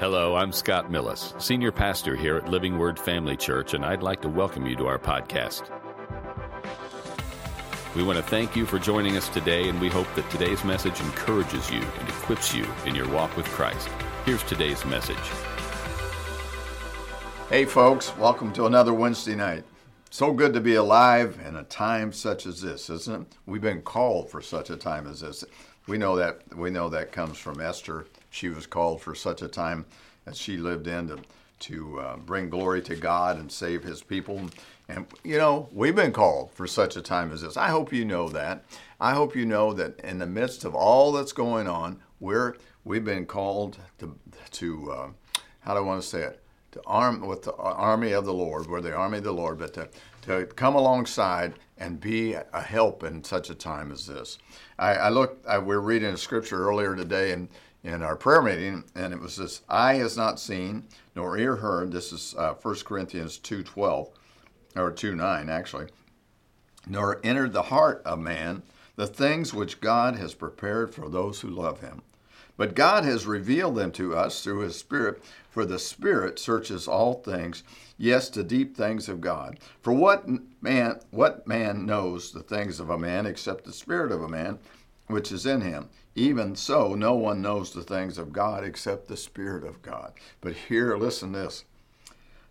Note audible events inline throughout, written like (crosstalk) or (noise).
Hello, I'm Scott Millis, Senior Pastor here at Living Word Family Church, and I'd like to welcome you to our podcast. We want to thank you for joining us today, and we hope that today's message encourages you and equips you in your walk with Christ. Here's today's message. Hey, folks, welcome to another Wednesday night. So good to be alive in a time such as this, isn't it? We've been called for such a time as this. We know that we know that comes from Esther. She was called for such a time as she lived in to, to uh, bring glory to God and save His people. And you know, we've been called for such a time as this. I hope you know that. I hope you know that in the midst of all that's going on, we're we've been called to to uh, how do I want to say it? To arm with the army of the Lord. We're the army of the Lord, but to to come alongside and be a help in such a time as this. I, I looked. I, we're reading a scripture earlier today, and in our prayer meeting, and it was this: "Eye has not seen, nor ear heard." This is uh, 1 Corinthians two twelve, or two nine actually. Nor entered the heart of man the things which God has prepared for those who love Him. But God has revealed them to us through His Spirit, for the Spirit searches all things, yes, the deep things of God. For what man, what man knows the things of a man except the Spirit of a man, which is in him? Even so, no one knows the things of God except the Spirit of God. But here, listen this.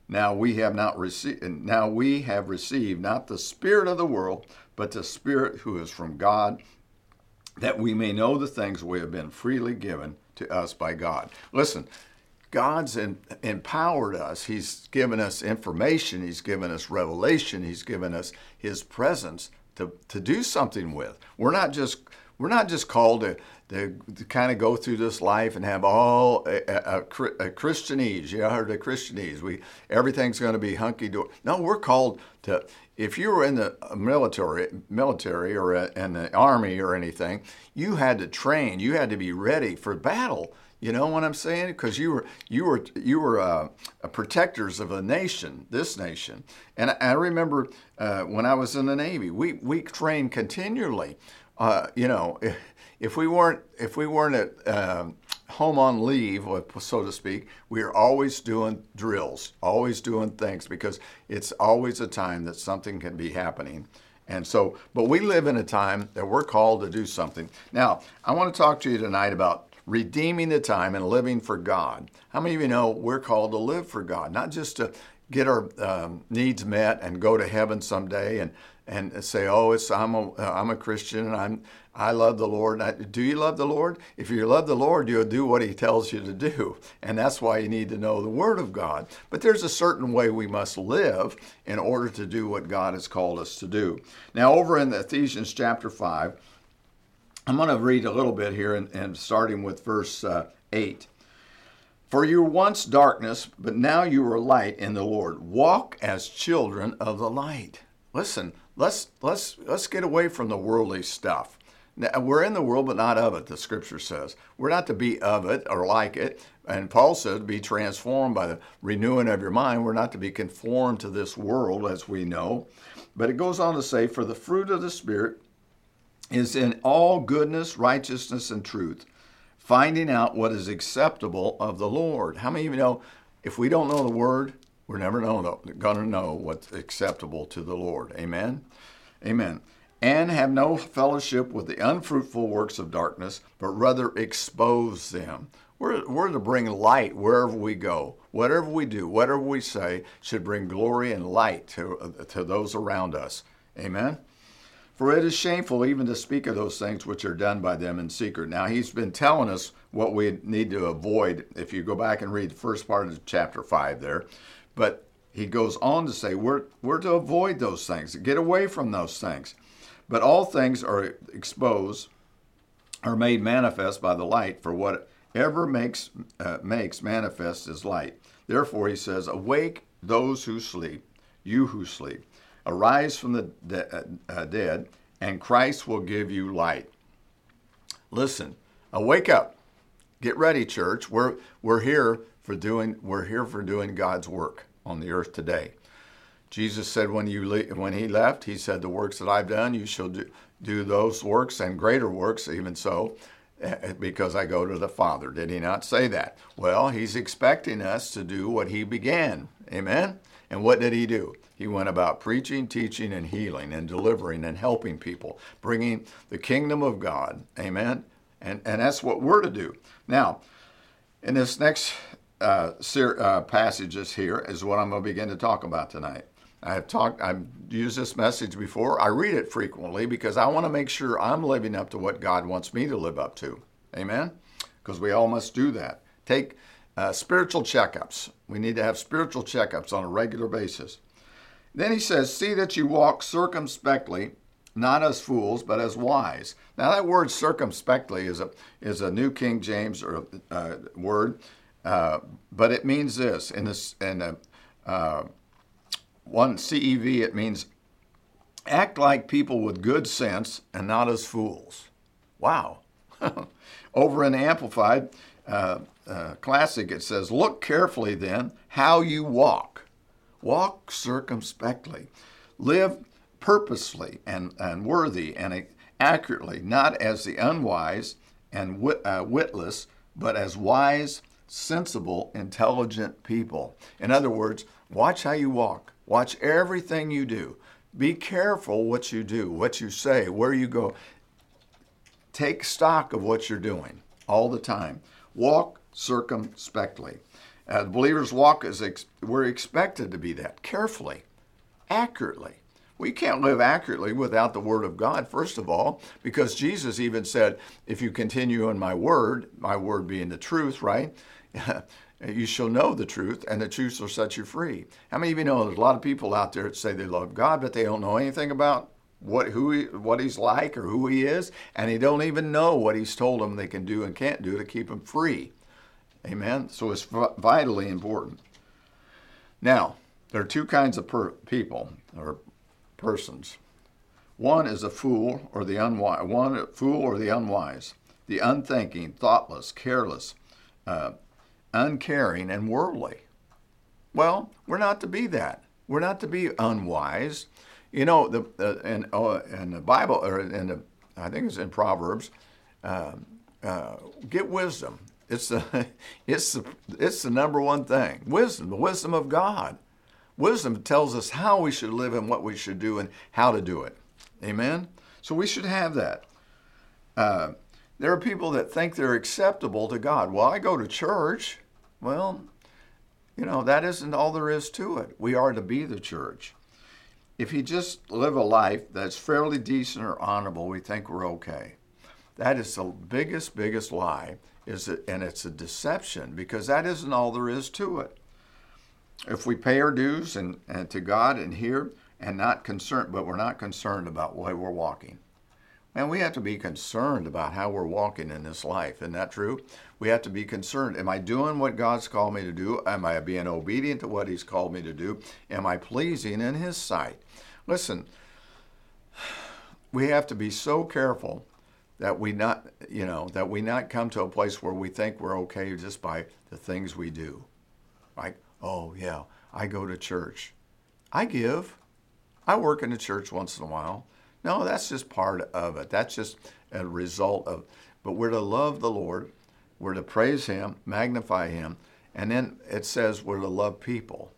Now we have not received now we have received not the spirit of the world, but the spirit who is from God, that we may know the things we have been freely given to us by God. Listen, God's in, empowered us. He's given us information. He's given us revelation. He's given us His presence to, to do something with. We're not just we're not just called to, to, to kind of go through this life and have all a, a, a Christianese. You heard of Christianese. We everything's going to be hunky dory. No, we're called to. If you were in the military, military or in the army or anything, you had to train. You had to be ready for battle. You know what I'm saying? Because you were you were you were uh, protectors of a nation, this nation. And I remember uh, when I was in the Navy, we we trained continually uh, you know, if, (laughs) if, we weren't if we weren't at um, home on leave, so to speak, we are always doing drills, always doing things because it's always a time that something can be happening. And so, but we live in a time that we're called to do something. Now, I want to talk to you tonight about redeeming the time and living for God. How many of you know we're called to live for God, not just to get our um, needs met and go to heaven someday and and say, "Oh, it's I'm a I'm a Christian and I'm I love the Lord." do you love the Lord? If you love the Lord, you'll do what He tells you to do, and that's why you need to know the Word of God. But there's a certain way we must live in order to do what God has called us to do. Now, over in Ephesians chapter five, I'm going to read a little bit here, and, and starting with verse uh, eight. For you were once darkness, but now you are light in the Lord. Walk as children of the light. Listen, let's let's let's get away from the worldly stuff. Now, we're in the world, but not of it. The Scripture says we're not to be of it or like it. And Paul said, "Be transformed by the renewing of your mind." We're not to be conformed to this world, as we know. But it goes on to say, "For the fruit of the Spirit is in all goodness, righteousness, and truth, finding out what is acceptable of the Lord." How many of you know? If we don't know the Word, we're never going to know what's acceptable to the Lord. Amen? Amen. And have no fellowship with the unfruitful works of darkness, but rather expose them. We're, we're to bring light wherever we go. Whatever we do, whatever we say, should bring glory and light to, to those around us. Amen? For it is shameful even to speak of those things which are done by them in secret. Now, he's been telling us what we need to avoid. If you go back and read the first part of chapter 5 there, but he goes on to say we're, we're to avoid those things, get away from those things. But all things are exposed, are made manifest by the light, for whatever makes, uh, makes manifest is light. Therefore, he says, Awake those who sleep, you who sleep. Arise from the de- uh, uh dead, and Christ will give you light. Listen, awake up. Get ready, church. We're, we're here for doing we're here for doing God's work on the earth today. Jesus said when you le- when he left, he said, "The works that I've done, you shall do, do those works and greater works, even so." eh, because I go to the Father. Did he not say that? Well, he's expecting us to do what he began. Amen? And what did he do? He went about preaching, teaching, and healing, and delivering and helping people, bringing the kingdom of God. Amen? And, and that's what we're to do. Now, in this next uh, ser- uh, passages here is what I'm going to begin to talk about tonight. I've talked, I've used this message before. I read it frequently because I want to make sure I'm living up to what God wants me to live up to. Amen? Because we all must do that. Take uh, spiritual checkups. We need to have spiritual checkups on a regular basis. Then he says, See that you walk circumspectly, not as fools, but as wise. Now, that word circumspectly is a, is a New King James or, uh, word, uh, but it means this in, this, in a, uh, one CEV, it means act like people with good sense and not as fools. Wow. (laughs) Over in Amplified uh, uh, Classic, it says, Look carefully then how you walk. Walk circumspectly. Live purposely and, and worthy and accurately, not as the unwise and wit, uh, witless, but as wise, sensible, intelligent people. In other words, watch how you walk. Watch everything you do. Be careful what you do, what you say, where you go. Take stock of what you're doing all the time. Walk circumspectly. Uh, the believer's walk is ex- we're expected to be that carefully, accurately. We can't live accurately without the Word of God, first of all, because Jesus even said, If you continue in my Word, my Word being the truth, right? (laughs) you shall know the truth, and the truth shall set you free. How many of you know there's a lot of people out there that say they love God, but they don't know anything about what who he, what he's like or who he is, and they don't even know what he's told them they can do and can't do to keep them free. Amen. So it's vitally important. Now, there are two kinds of per- people or persons. One is a fool or the unwise. One fool or the unwise, the unthinking, thoughtless, careless, uh, uncaring, and worldly. Well, we're not to be that. We're not to be unwise. You know, the uh, in, uh, in the Bible, or in the, I think it's in Proverbs, uh, uh, get wisdom. It's the, (laughs) it's the, it's the number one thing. Wisdom, the wisdom of God. Wisdom tells us how we should live and what we should do and how to do it. Amen. So we should have that. There are people that think they're acceptable to God. Well, I go to church. Well, you know, that isn't all there is to it. We are to be the church. If you just live a life that's fairly decent or honorable, we think we're okay. That is the biggest, biggest lie, is it, and it's a deception because that isn't all there is to it. If we pay our dues and, and to God and here and not concerned, but we're not concerned about why we're walking. And we have to be concerned about how we're walking in this life. Isn't that true? We have to be concerned. Am I doing what God's called me to do? Am I being obedient to what He's called me to do? Am I pleasing in His sight? Listen, we have to be so careful that we not, you know, that we not come to a place where we think we're okay just by the things we do. Like, oh yeah, I go to church. I give. I work in the church once in a while. No, that's just part of it. That's just a result of, but we're to love the Lord, we're to praise Him, magnify Him, and then it says we're to love people.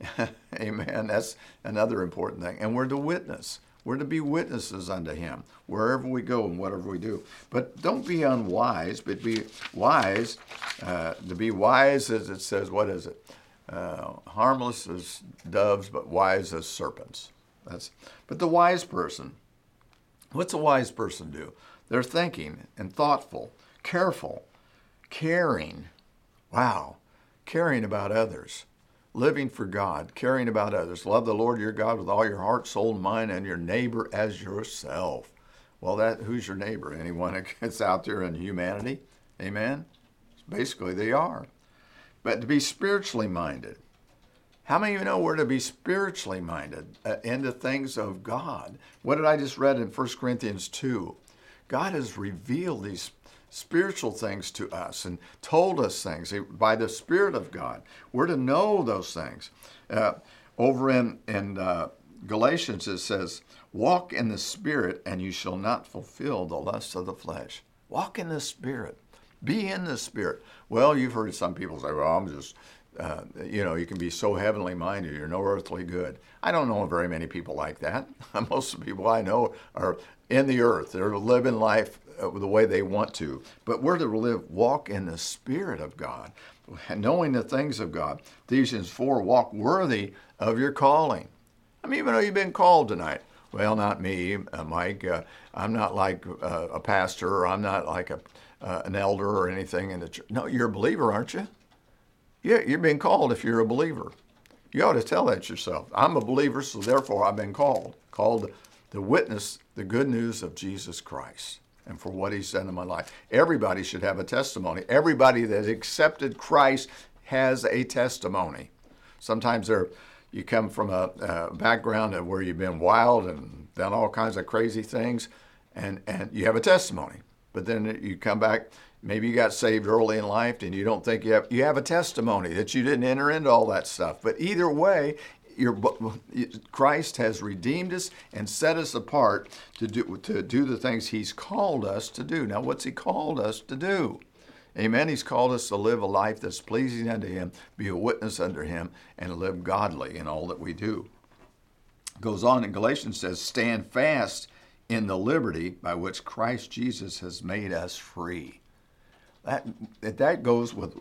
(laughs) Amen. That's another important thing. And we're to witness. We're to be witnesses unto Him wherever we go and whatever we do. But don't be unwise, but be wise. Uh, to be wise, as it says, what is it? Uh, harmless as doves, but wise as serpents. That's, but the wise person, what's a wise person do? They're thinking and thoughtful, careful, caring. Wow, caring about others, living for God, caring about others. Love the Lord your God with all your heart, soul, mind, and your neighbor as yourself. Well, that who's your neighbor? Anyone (laughs) that's out there in humanity? Amen. Basically, they are. But to be spiritually minded, how many of you know we're to be spiritually minded uh, into things of God? What did I just read in 1 Corinthians 2? God has revealed these spiritual things to us and told us things by the Spirit of God. We're to know those things. Uh, over in, in uh, Galatians, it says, Walk in the Spirit, and you shall not fulfill the lusts of the flesh. Walk in the Spirit. Be in the Spirit. Well, you've heard some people say, well, I'm just, uh, you know, you can be so heavenly minded, you're no earthly good. I don't know very many people like that. (laughs) Most of the people I know are in the earth. They're living life uh, the way they want to. But we're to live, walk in the Spirit of God, knowing the things of God. Ephesians 4 walk worthy of your calling. I mean, even though you've been called tonight, well, not me, uh, Mike. Uh, I'm not like uh, a pastor, or I'm not like a, uh, an elder or anything in the church. No, you're a believer, aren't you? Yeah, you're being called if you're a believer. You ought to tell that yourself. I'm a believer, so therefore I've been called. Called to witness the good news of Jesus Christ and for what he's done in my life. Everybody should have a testimony. Everybody that accepted Christ has a testimony. Sometimes there, you come from a, a background of where you've been wild and done all kinds of crazy things, and, and you have a testimony. But then you come back, maybe you got saved early in life and you don't think you have, you have a testimony that you didn't enter into all that stuff. But either way, your, Christ has redeemed us and set us apart to do, to do the things He's called us to do. Now, what's He called us to do? Amen. He's called us to live a life that's pleasing unto Him, be a witness unto Him, and live godly in all that we do. Goes on in Galatians says, Stand fast in the liberty by which Christ Jesus has made us free. That, that goes with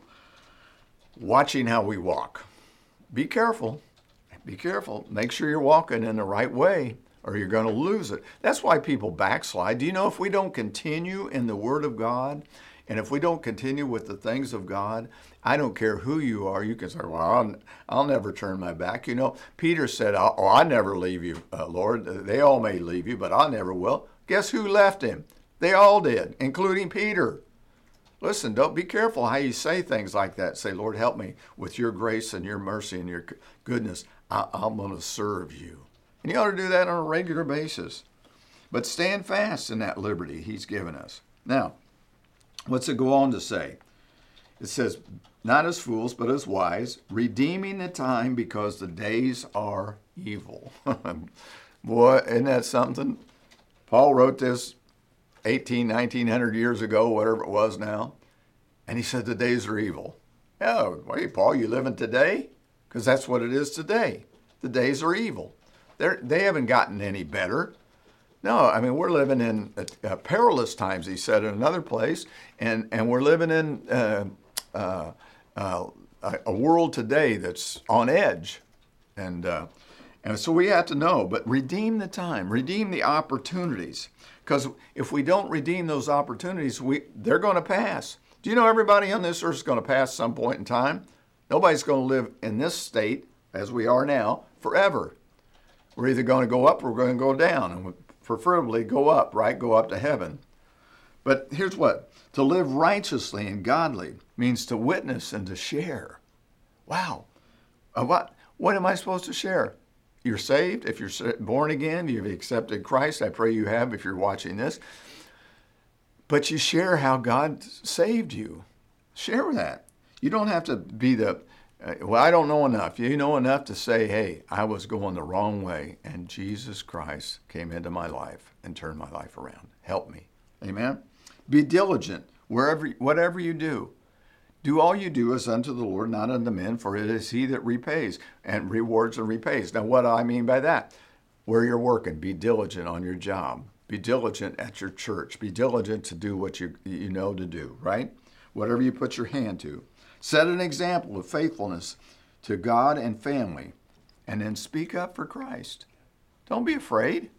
watching how we walk. Be careful be careful. Make sure you're walking in the right way or you're going to lose it. That's why people backslide. Do you know if we don't continue in the Word of God and if we don't continue with the things of God, I don't care who you are, you can say, Well, I'll, I'll never turn my back. You know, Peter said, Oh, I never leave you, uh, Lord. They all may leave you, but I never will. Guess who left him? They all did, including Peter. Listen, don't be careful how you say things like that. Say, Lord, help me with your grace and your mercy and your goodness. I, am going to serve you. And you ought to do that on a regular basis. But stand fast in that liberty he's given us. Now, what's it go on to say? It says, not as fools, but as wise, redeeming the time because the days are evil. (laughs) Boy, isn't that something? Paul wrote this 18, 1900 years ago, whatever it was now, and he said the days are evil. Oh, wait, Paul, you living today? because that's what it is today. The days are evil. They're, they haven't gotten any better. No, I mean, we're living in uh, perilous times, he said in another place, and, and we're living in uh, uh, uh a world today that's on edge. And, uh, and so we have to know, but redeem the time, redeem the opportunities. Because if we don't redeem those opportunities, we, they're going to pass. Do you know everybody on this earth is going to pass some point in time? Nobody's going to live in this state as we are now forever. We're either going to go up or we're going to go down, and preferably go up, right? Go up to heaven. But here's what to live righteously and godly means to witness and to share. Wow. Uh, what, what am I supposed to share? You're saved. If you're born again, you've accepted Christ. I pray you have if you're watching this. But you share how God saved you. Share that. You don't have to be the, uh, well, I don't know enough. You know enough to say, hey, I was going the wrong way, and Jesus Christ came into my life and turned my life around. Help me. Amen. Be diligent wherever, whatever you do. Do all you do as unto the Lord, not unto men, for it is He that repays and rewards and repays. Now, what do I mean by that? Where you're working, be diligent on your job. Be diligent at your church. Be diligent to do what you, you know to do, right? Whatever you put your hand to. Set an example of faithfulness to God and family, and then speak up for Christ. Don't be afraid.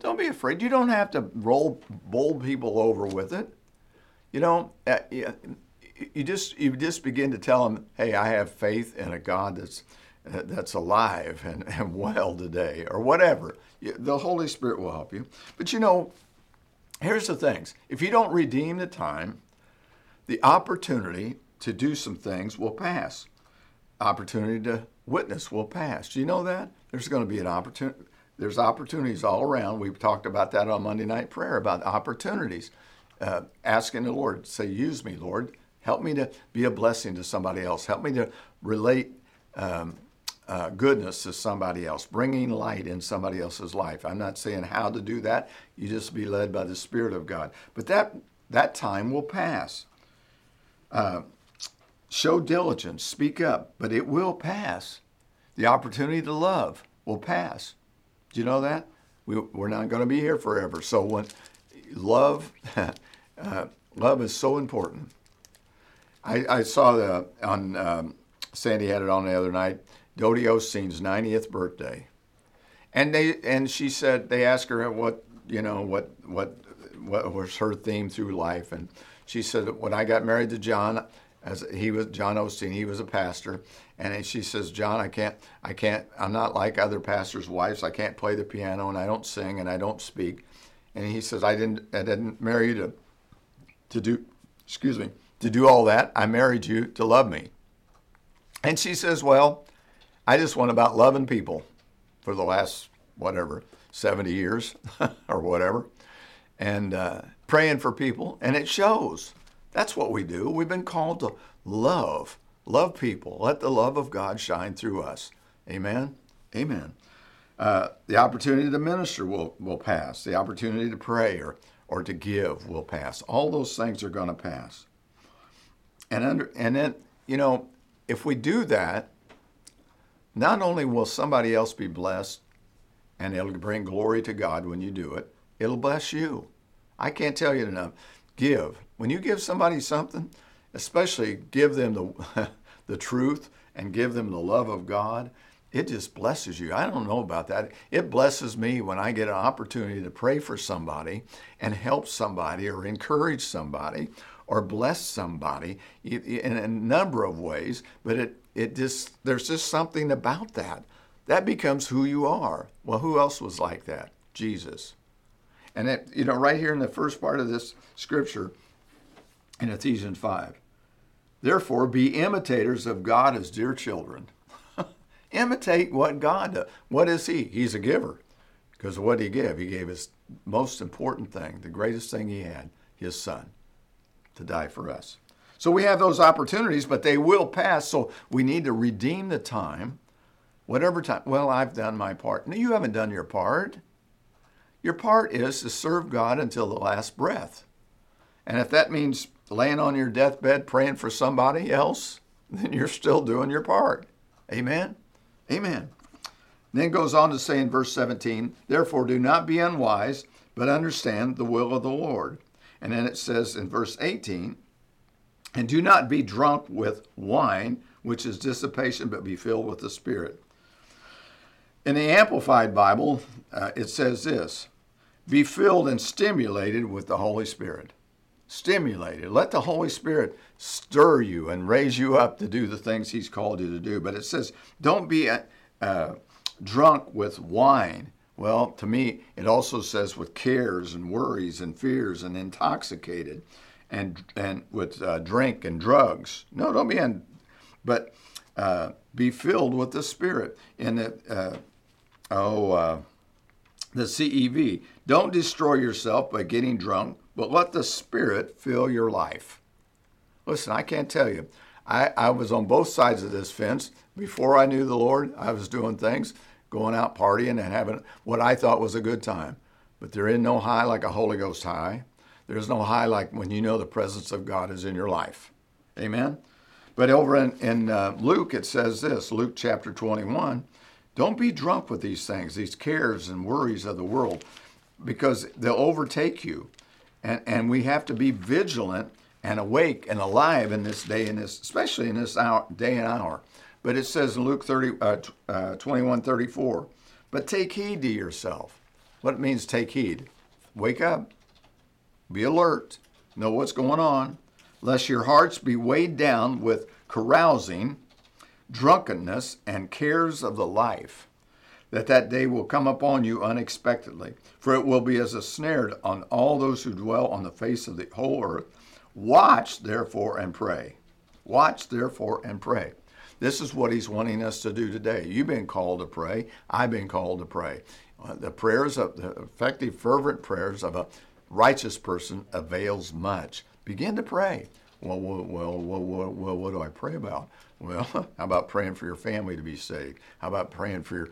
Don't be afraid. You don't have to roll bowl people over with it. You know, uh, you just you just begin to tell them, "Hey, I have faith in a God that's that's alive and, and well today," or whatever. The Holy Spirit will help you. But you know, here's the things: if you don't redeem the time, the opportunity to do some things will pass. Opportunity to witness will pass. Do you know that? There's going to be an opportunity. There's opportunities all around. We've talked about that on Monday Night Prayer about opportunities. Uh, asking the Lord, say, use me, Lord. Help me to be a blessing to somebody else. Help me to relate um, uh, goodness to somebody else, bringing light in somebody else's life. I'm not saying how to do that. You just be led by the Spirit of God. But that that time will pass. Uh, show diligence, speak up, but it will pass. The opportunity to love will pass. Do you know that? We, we're not going to be here forever. So when love, (laughs) uh, love is so important. I, I saw the on um, Sandy had it on the other night. Dodie Osteen's 90th birthday, and they and she said they asked her what you know what what what was her theme through life, and she said when I got married to John, as he was John Osteen, he was a pastor, and she says, John, I can't, I can't, I'm not like other pastors' wives. I can't play the piano, and I don't sing, and I don't speak. And he says, I didn't, I didn't marry you to, to do, excuse me, to do all that. I married you to love me. And she says, Well, I just went about loving people for the last, whatever, 70 years (laughs) or whatever, and uh, praying for people. And it shows. That's what we do. We've been called to love, love people. Let the love of God shine through us. Amen. Amen. Uh, the opportunity to minister will, will pass. The opportunity to pray or, or to give will pass. All those things are going to pass. And, under, and then, you know, if we do that, not only will somebody else be blessed and it'll bring glory to God when you do it, it'll bless you. I can't tell you enough. Give. When you give somebody something, especially give them the, (laughs) the truth and give them the love of God, it just blesses you. I don't know about that. It blesses me when I get an opportunity to pray for somebody and help somebody or encourage somebody or bless somebody in a number of ways, but it, it just, there's just something about that. That becomes who you are. Well, who else was like that? Jesus. And that, you know, right here in the first part of this scripture in Ephesians 5. Therefore, be imitators of God as dear children. (laughs) Imitate what God does. What is He? He's a giver. Because what did He give? He gave His most important thing, the greatest thing He had, His Son, to die for us. So we have those opportunities, but they will pass. So we need to redeem the time, whatever time. Well, I've done my part. No, you haven't done your part. Your part is to serve God until the last breath. And if that means laying on your deathbed praying for somebody else, (laughs) then you're still doing your part. Amen? Amen. Then goes on to say in verse 17, Therefore do not be unwise, but understand the will of the Lord. And then it says in verse 18, And do not be drunk with wine, which is dissipation, but be filled with the Spirit. In the Amplified Bible, uh, it says this be filled and stimulated with the Holy Spirit. Stimulated. Let the Holy Spirit stir you and raise you up to do the things He's called you to do. But it says, don't be uh, uh, drunk with wine. Well, to me, it also says with cares and worries and fears and intoxicated and, and with uh, drink and drugs. No, don't be in, but uh, be filled with the Spirit. In the, uh, oh, uh, the CEV. Don't destroy yourself by getting drunk, but let the Spirit fill your life. Listen, I can't tell you. I, I was on both sides of this fence. Before I knew the Lord, I was doing things, going out partying and having what I thought was a good time. But there is no high like a Holy Ghost high. There's no high like when you know the presence of God is in your life. Amen? But over in, in uh, Luke, it says this Luke chapter 21 don't be drunk with these things, these cares and worries of the world, because they'll overtake you. And, and we have to be vigilant and awake and alive in this day and this, especially in this hour, day and hour. But it says in Luke 30, uh, uh, 21, 34, but take heed to yourself. What it means take heed. Wake up, be alert, know what's going on, lest your hearts be weighed down with carousing drunkenness, and cares of the life, that that day will come upon you unexpectedly. For it will be as a snare on all those who dwell on the face of the whole earth. Watch, therefore, and pray. Watch, therefore, and pray. This is what he's wanting us to do today. You've been called to pray. I've been called to pray. Uh, the prayers of the effective, fervent prayers of a righteous person avails much. Begin to pray. Well, well, well, well, well, what do I pray about? Well, (laughs) how about praying for your family to be saved? How about praying for your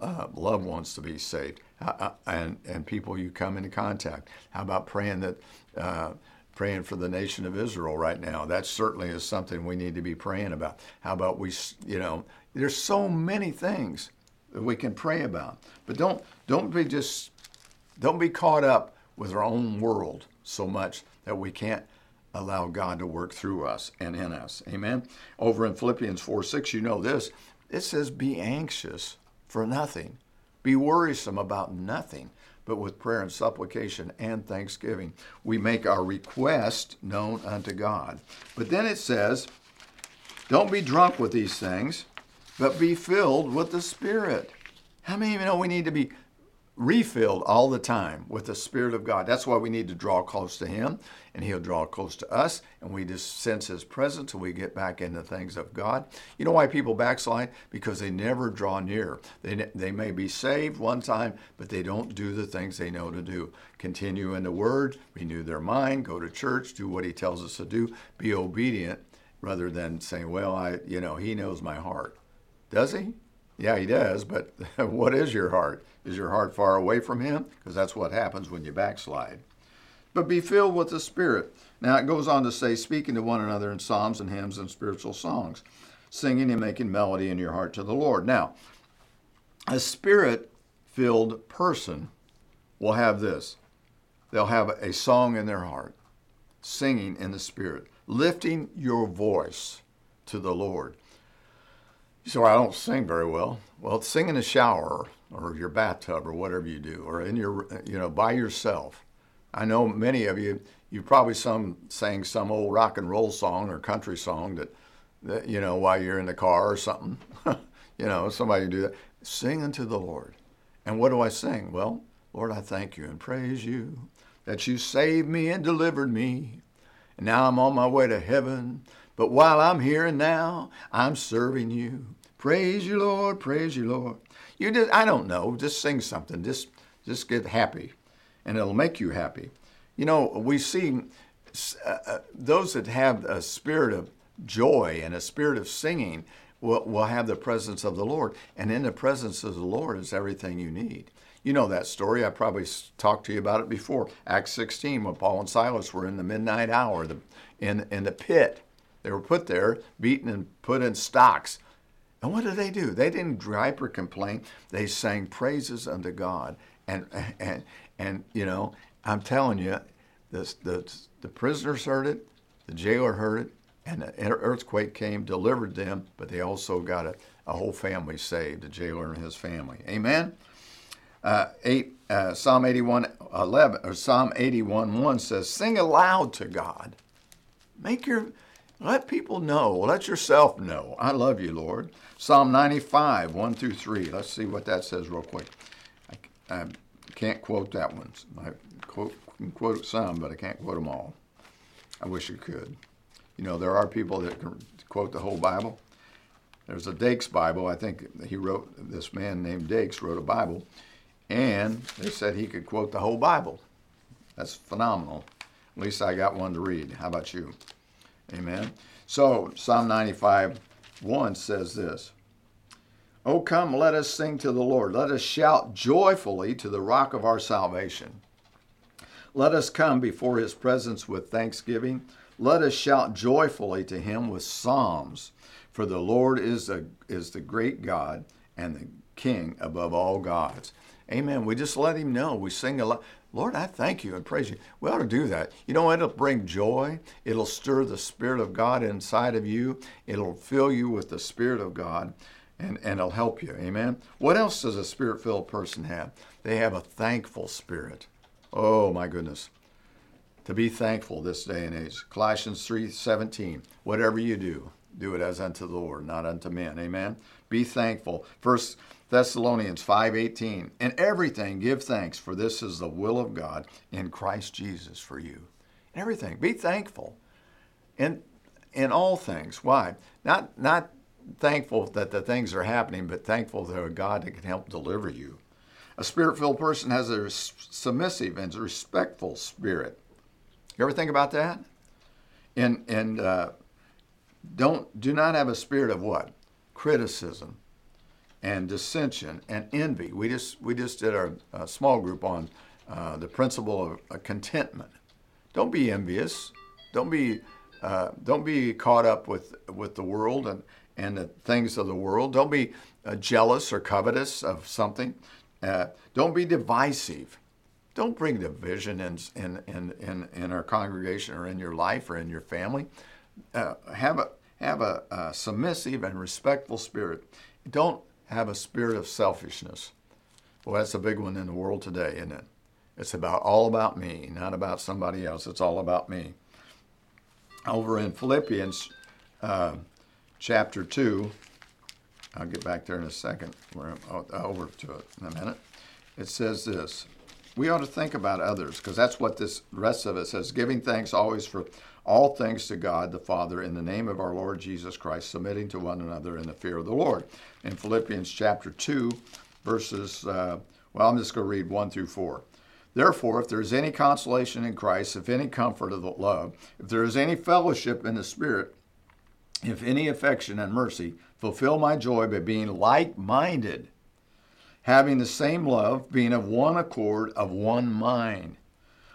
uh, loved ones to be saved? Uh, and, and people you come into contact? How about praying that uh, praying for the nation of Israel right now. That certainly is something we need to be praying about. How about we, you know, there's so many things that we can pray about. But don't don't be just don't be caught up with our own world so much that we can't allow God to work through us and in us. Amen. Over in Philippians 4 6, you know this. It says, Be anxious for nothing, be worrisome about nothing, but with prayer and supplication and thanksgiving, we make our request known unto God. But then it says, Don't be drunk with these things, but be filled with the Spirit. How many of you know we need to be refilled all the time with the Spirit of God. That's why we need to draw close to Him, and He'll draw close to us, and we just sense His presence, and we get back into things of God. You know why people backslide? Because they never draw near. They, they may be saved one time, but they don't do the things they know to do. Continue in the Word, renew their mind, go to church, do what He tells us to do, be obedient, rather than saying, "Well, I, you know, He knows my heart." Does He? Yeah, He does. But (laughs) what is your heart? Is your heart far away from Him? Because that's what happens when you backslide. But be filled with the Spirit. Now it goes on to say, speaking to one another in psalms and hymns and spiritual songs, singing and making melody in your heart to the Lord. Now, a spirit filled person will have this they'll have a song in their heart, singing in the Spirit, lifting your voice to the Lord. So I don't sing very well. Well, sing in the shower or your bathtub or whatever you do, or in your, you know, by yourself. I know many of you, you probably some sang some old rock and roll song or country song that, that you know, while you're in the car or something. (laughs) you know, somebody do that. Sing unto the Lord. And what do I sing? Well, Lord, I thank you and praise you that you saved me and delivered me. And now I'm on my way to heaven. But while I'm here and now, I'm serving you. Praise you, Lord. Praise you, Lord. You just, I don't know, just sing something. Just, just get happy, and it'll make you happy. You know, we see uh, uh, those that have a spirit of joy and a spirit of singing will, will have the presence of the Lord. And in the presence of the Lord is everything you need. You know that story. I probably talked to you about it before. Acts 16, when Paul and Silas were in the midnight hour the, in, in the pit. They were put there, beaten and put in stocks. And what did they do? They didn't gripe or complain. They sang praises unto God. And and and you know, I'm telling you, the the the prisoners heard it, the jailer heard it, and the earthquake came, delivered them, but they also got a, a whole family saved, the jailer and his family. Amen. Uh, eight, uh, Psalm 81, 11, or Psalm 81, 1 says, Sing aloud to God. Make your let people know. Let yourself know. I love you, Lord. Psalm 95, 1 through 3. Let's see what that says real quick. I, I can't quote that one. I quote, can quote some, but I can't quote them all. I wish I could. You know, there are people that can quote the whole Bible. There's a Dake's Bible. I think he wrote, this man named Dakes wrote a Bible, and they said he could quote the whole Bible. That's phenomenal. At least I got one to read. How about you? Amen. So Psalm 95 1 says this Oh, come, let us sing to the Lord. Let us shout joyfully to the rock of our salvation. Let us come before his presence with thanksgiving. Let us shout joyfully to him with psalms. For the Lord is, a, is the great God and the King above all gods. Amen. We just let him know. We sing a lot. Lord, I thank you and praise you. We ought to do that. You know, it'll bring joy. It'll stir the Spirit of God inside of you. It'll fill you with the Spirit of God and, and it'll help you. Amen. What else does a spirit filled person have? They have a thankful spirit. Oh, my goodness. To be thankful this day and age. Colossians 3 17. Whatever you do, do it as unto the Lord, not unto men. Amen. Be thankful. First Thessalonians 5:18. In everything give thanks, for this is the will of God in Christ Jesus for you. In everything, be thankful. In in all things. Why? Not not thankful that the things are happening, but thankful to a God that can help deliver you. A spirit-filled person has a submissive and respectful spirit. You ever think about that? And and uh, don't do not have a spirit of what? Criticism and dissension and envy. We just we just did our uh, small group on uh, the principle of uh, contentment. Don't be envious. Don't be uh, don't be caught up with with the world and and the things of the world. Don't be uh, jealous or covetous of something. Uh, don't be divisive. Don't bring division in, in, in, in, in our congregation or in your life or in your family. Have a, have a, a submissive and respectful spirit. Don't have a spirit of selfishness. Well, that's a big one in the world today, isn't it? It's about all about me, not about somebody else. It's all about me. Over in Philippians uh, chapter 2, I'll get back there in a second. We're over to it in a minute. It says this We ought to think about others because that's what this rest of it says giving thanks always for all thanks to God the Father in the name of our Lord Jesus Christ, submitting to one another in the fear of the Lord. In Philippians chapter 2, verses, uh, well, I'm just going to read 1 through 4. Therefore, if there is any consolation in Christ, if any comfort of the love, if there is any fellowship in the Spirit, if any affection and mercy, fulfill my joy by being like minded, having the same love, being of one accord, of one mind.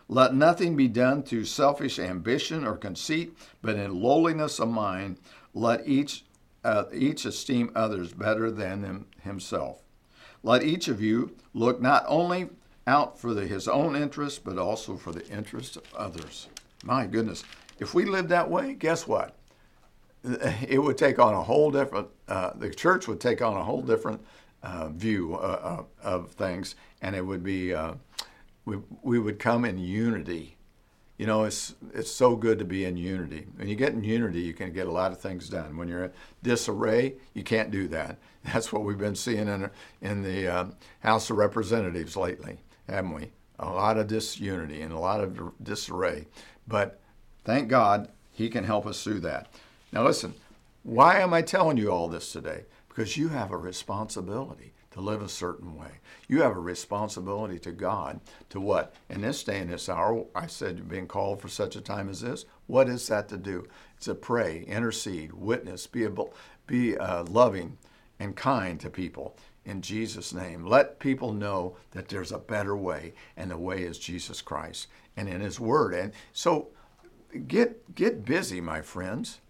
Let nothing be done through selfish ambition or conceit, but in lowliness of mind, let each, uh, each esteem others better than himself. Let each of you look not only out for the, his own interest, but also for the interest of others. My goodness. If we lived that way, guess what? (laughs) It would take on a whole different, uh, the church would take on a whole different uh, view uh, of things, and it would be, uh, we, we would come in unity. You know, it's, it's so good to be in unity. When you get in unity, you can get a lot of things done. When you're in disarray, you can't do that. (laughs) That's what we've been seeing in, in the uh, House of Representatives lately haven't we? A lot of disunity and a lot of disarray. But thank God He can help us through that. Now, listen, why am I telling you all this today? Because you have a responsibility to live a certain way. You have a responsibility to God to what? In this day and this hour, I said you're being called for such a time as this. What is that to do? It's to pray, intercede, witness, be, able, be uh, loving and kind to people in Jesus' name. Let people know that there's a better way, and the way is Jesus Christ and in His Word. And so get, get busy, my friends.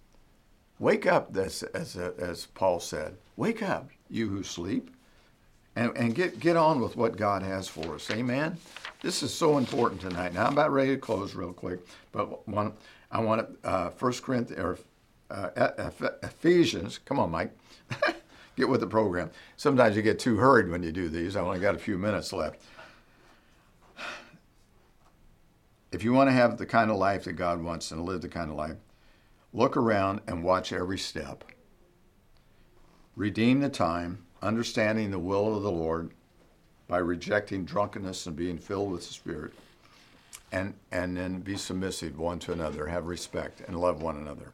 Wake up, as, as, as Paul said. Wake up, you who sleep, and, and get, get on with what God has for us. Amen? This is so important tonight. Now, I'm about ready to close real quick, but one, I want to, uh, 1 Corinthians, or uh, Ephesians, come on, Mike. (laughs) get with the program. Sometimes you get too hurried when you do these. I only got a few minutes left. If you want to have the kind of life that God wants and live the kind of life, look around and watch every step. Redeem the time, understanding the will of the Lord by rejecting drunkenness and being filled with the Spirit. And, and then be submissive one to another, have respect, and love one another,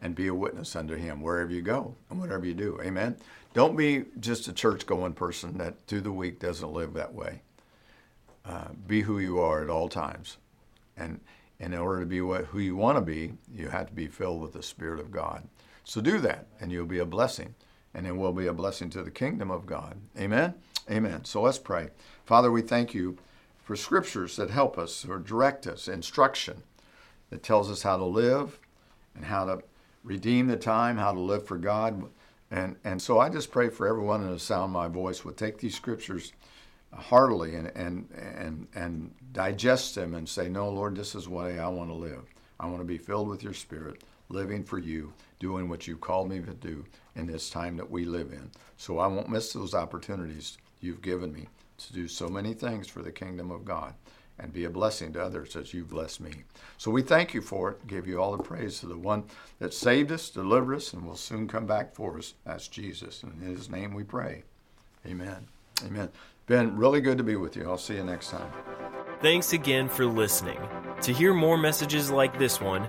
and be a witness unto Him wherever you go and whatever you do. Amen. Don't be just a church going person that through the week doesn't live that way. Uh, be who you are at all times. And in order to be what, who you want to be, you have to be filled with the Spirit of God. So do that, and you'll be a blessing. And it will be a blessing to the kingdom of God. Amen? Amen. So let's pray. Father, we thank you for scriptures that help us or direct us, instruction that tells us how to live and how to redeem the time, how to live for God and, and so I just pray for everyone in the sound of my voice would take these scriptures heartily and, and, and, and digest them and say, No, Lord, this is the way I want to live. I want to be filled with your spirit, living for you, doing what you called me to do in this time that we live in. So I won't miss those opportunities you've given me to do so many things for the kingdom of God and be a blessing to others as you bless me. So we thank you for it. Give you all the praise to the one that saved us, delivered us, and will soon come back for us. That's Jesus. And in his name we pray. Amen. Amen. Ben, really good to be with you. I'll see you next time. Thanks again for listening. To hear more messages like this one,